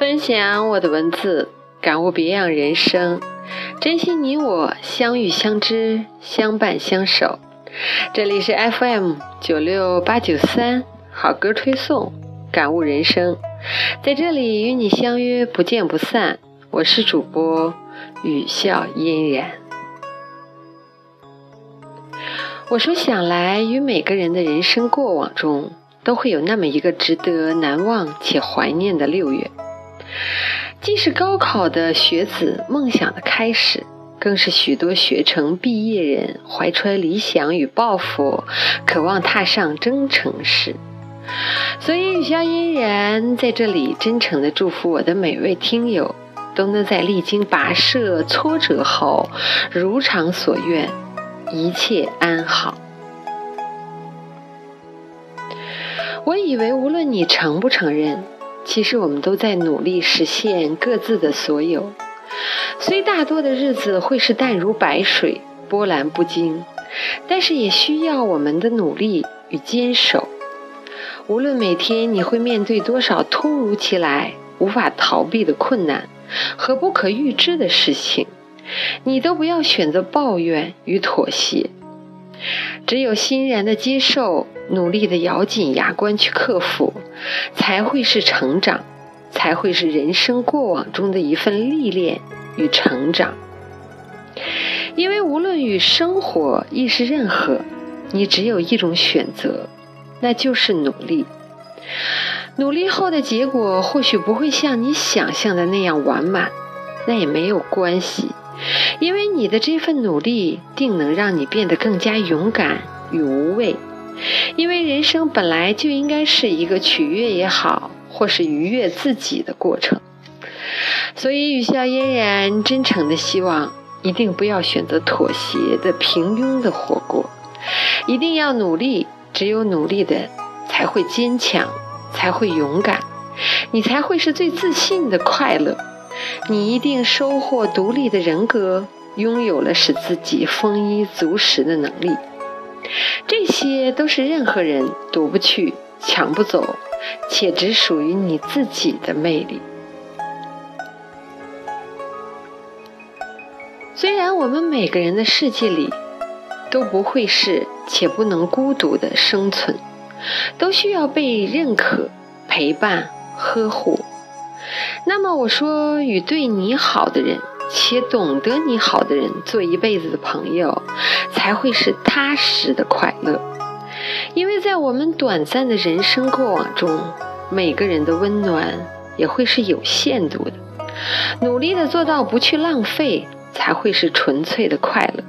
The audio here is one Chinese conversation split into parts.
分享我的文字，感悟别样人生，珍惜你我相遇相知相伴相守。这里是 FM 九六八九三好歌推送，感悟人生，在这里与你相约不见不散。我是主播雨笑嫣然。我说想来，与每个人的人生过往中，都会有那么一个值得难忘且怀念的六月。既是高考的学子梦想的开始，更是许多学成毕业人怀揣理想与抱负，渴望踏上征程时。所以，雨潇嫣然在这里真诚的祝福我的每位听友，都能在历经跋涉挫折后，如偿所愿，一切安好。我以为，无论你承不承认。其实我们都在努力实现各自的所有，虽大多的日子会是淡如白水、波澜不惊，但是也需要我们的努力与坚守。无论每天你会面对多少突如其来、无法逃避的困难和不可预知的事情，你都不要选择抱怨与妥协，只有欣然的接受。努力的咬紧牙关去克服，才会是成长，才会是人生过往中的一份历练与成长。因为无论与生活亦是任何，你只有一种选择，那就是努力。努力后的结果或许不会像你想象的那样完满，那也没有关系，因为你的这份努力定能让你变得更加勇敢与无畏。因为人生本来就应该是一个取悦也好，或是愉悦自己的过程，所以雨笑嫣然真诚的希望，一定不要选择妥协的平庸的活过，一定要努力，只有努力的才会坚强，才会勇敢，你才会是最自信的快乐，你一定收获独立的人格，拥有了使自己丰衣足食的能力。这些都是任何人夺不去、抢不走，且只属于你自己的魅力。虽然我们每个人的世界里都不会是且不能孤独的生存，都需要被认可、陪伴、呵护。那么我说，与对你好的人。且懂得你好的人做一辈子的朋友，才会是踏实的快乐。因为在我们短暂的人生过往中，每个人的温暖也会是有限度的。努力的做到不去浪费，才会是纯粹的快乐。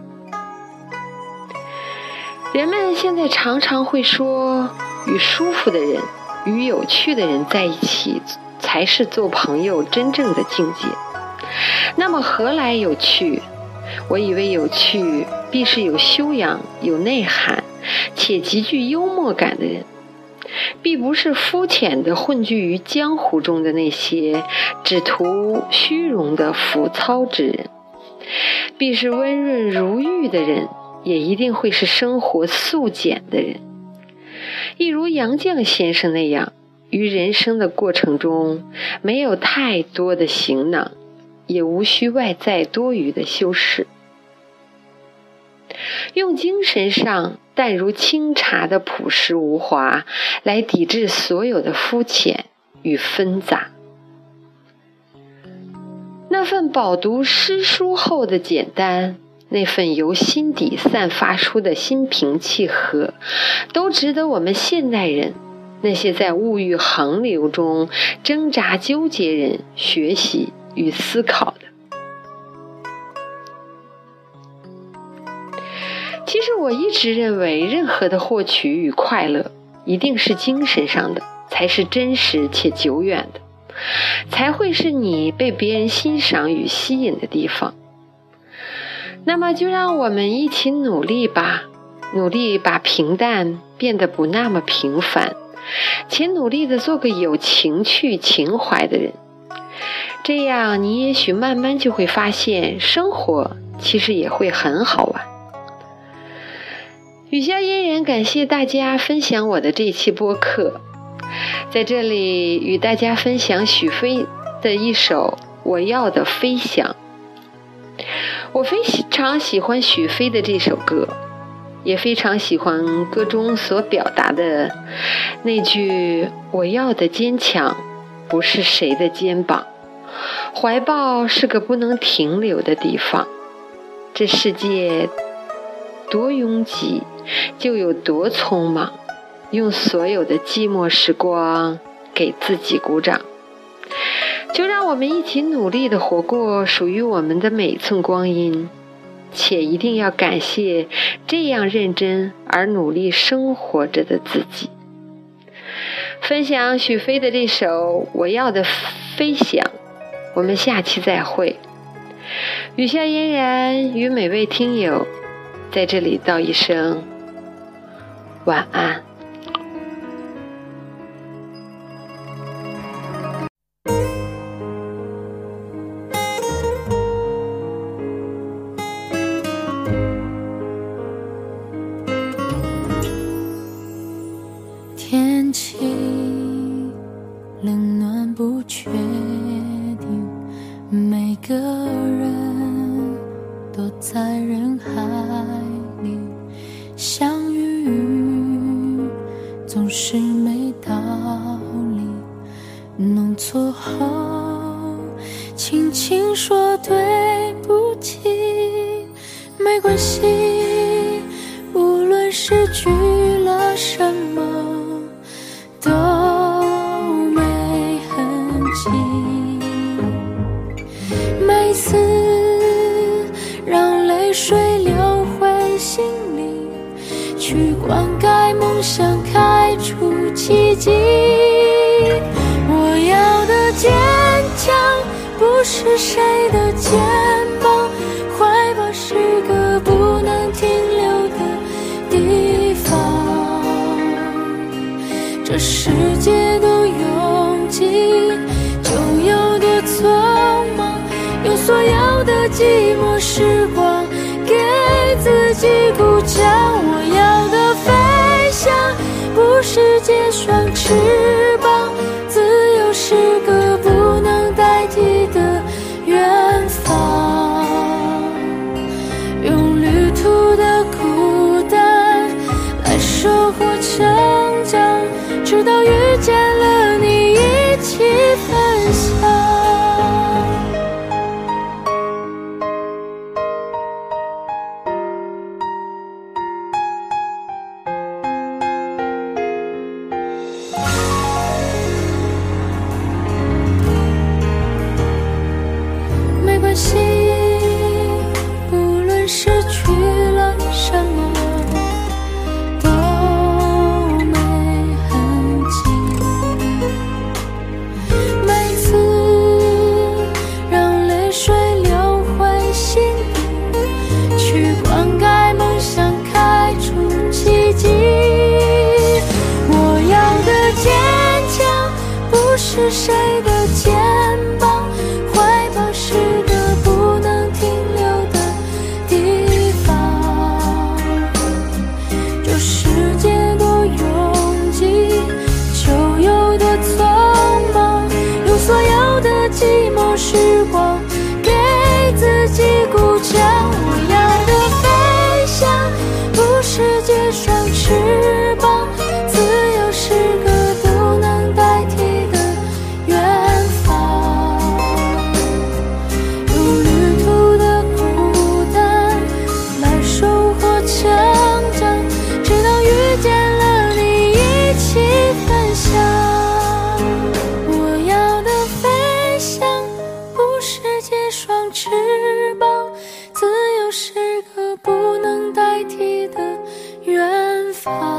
人们现在常常会说，与舒服的人、与有趣的人在一起，才是做朋友真正的境界。那么何来有趣？我以为有趣必是有修养、有内涵，且极具幽默感的人，必不是肤浅的混迹于江湖中的那些只图虚荣的浮糙之人，必是温润如玉的人，也一定会是生活素简的人。一如杨绛先生那样，于人生的过程中没有太多的行囊。也无需外在多余的修饰，用精神上淡如清茶的朴实无华来抵制所有的肤浅与纷杂。那份饱读诗书后的简单，那份由心底散发出的心平气和，都值得我们现代人那些在物欲横流中挣扎纠结人学习。与思考的。其实我一直认为，任何的获取与快乐，一定是精神上的，才是真实且久远的，才会是你被别人欣赏与吸引的地方。那么，就让我们一起努力吧，努力把平淡变得不那么平凡，且努力的做个有情趣、情怀的人。这样，你也许慢慢就会发现，生活其实也会很好玩。雨下嫣然，感谢大家分享我的这期播客，在这里与大家分享许飞的一首《我要的飞翔》。我非常喜欢许飞的这首歌，也非常喜欢歌中所表达的那句“我要的坚强，不是谁的肩膀，怀抱是个不能停留的地方。这世界多拥挤，就有多匆忙。用所有的寂寞时光给自己鼓掌。”就让我们一起努力的活过属于我们的每寸光阴，且一定要感谢这样认真而努力生活着的自己。分享许飞的这首《我要的飞翔》，我们下期再会。雨下嫣然与每位听友在这里道一声晚安。没道理弄错后轻轻说对不起没关系无论失去了什么都没痕迹。每次让泪水去灌溉梦想，开出奇迹。我要的坚强，不是谁的肩膀，怀抱是个不能停留的地方。这世界多拥挤，就有多匆忙。用所有的寂寞时光给自己鼓掌。世界双翅。寂寞时光。far.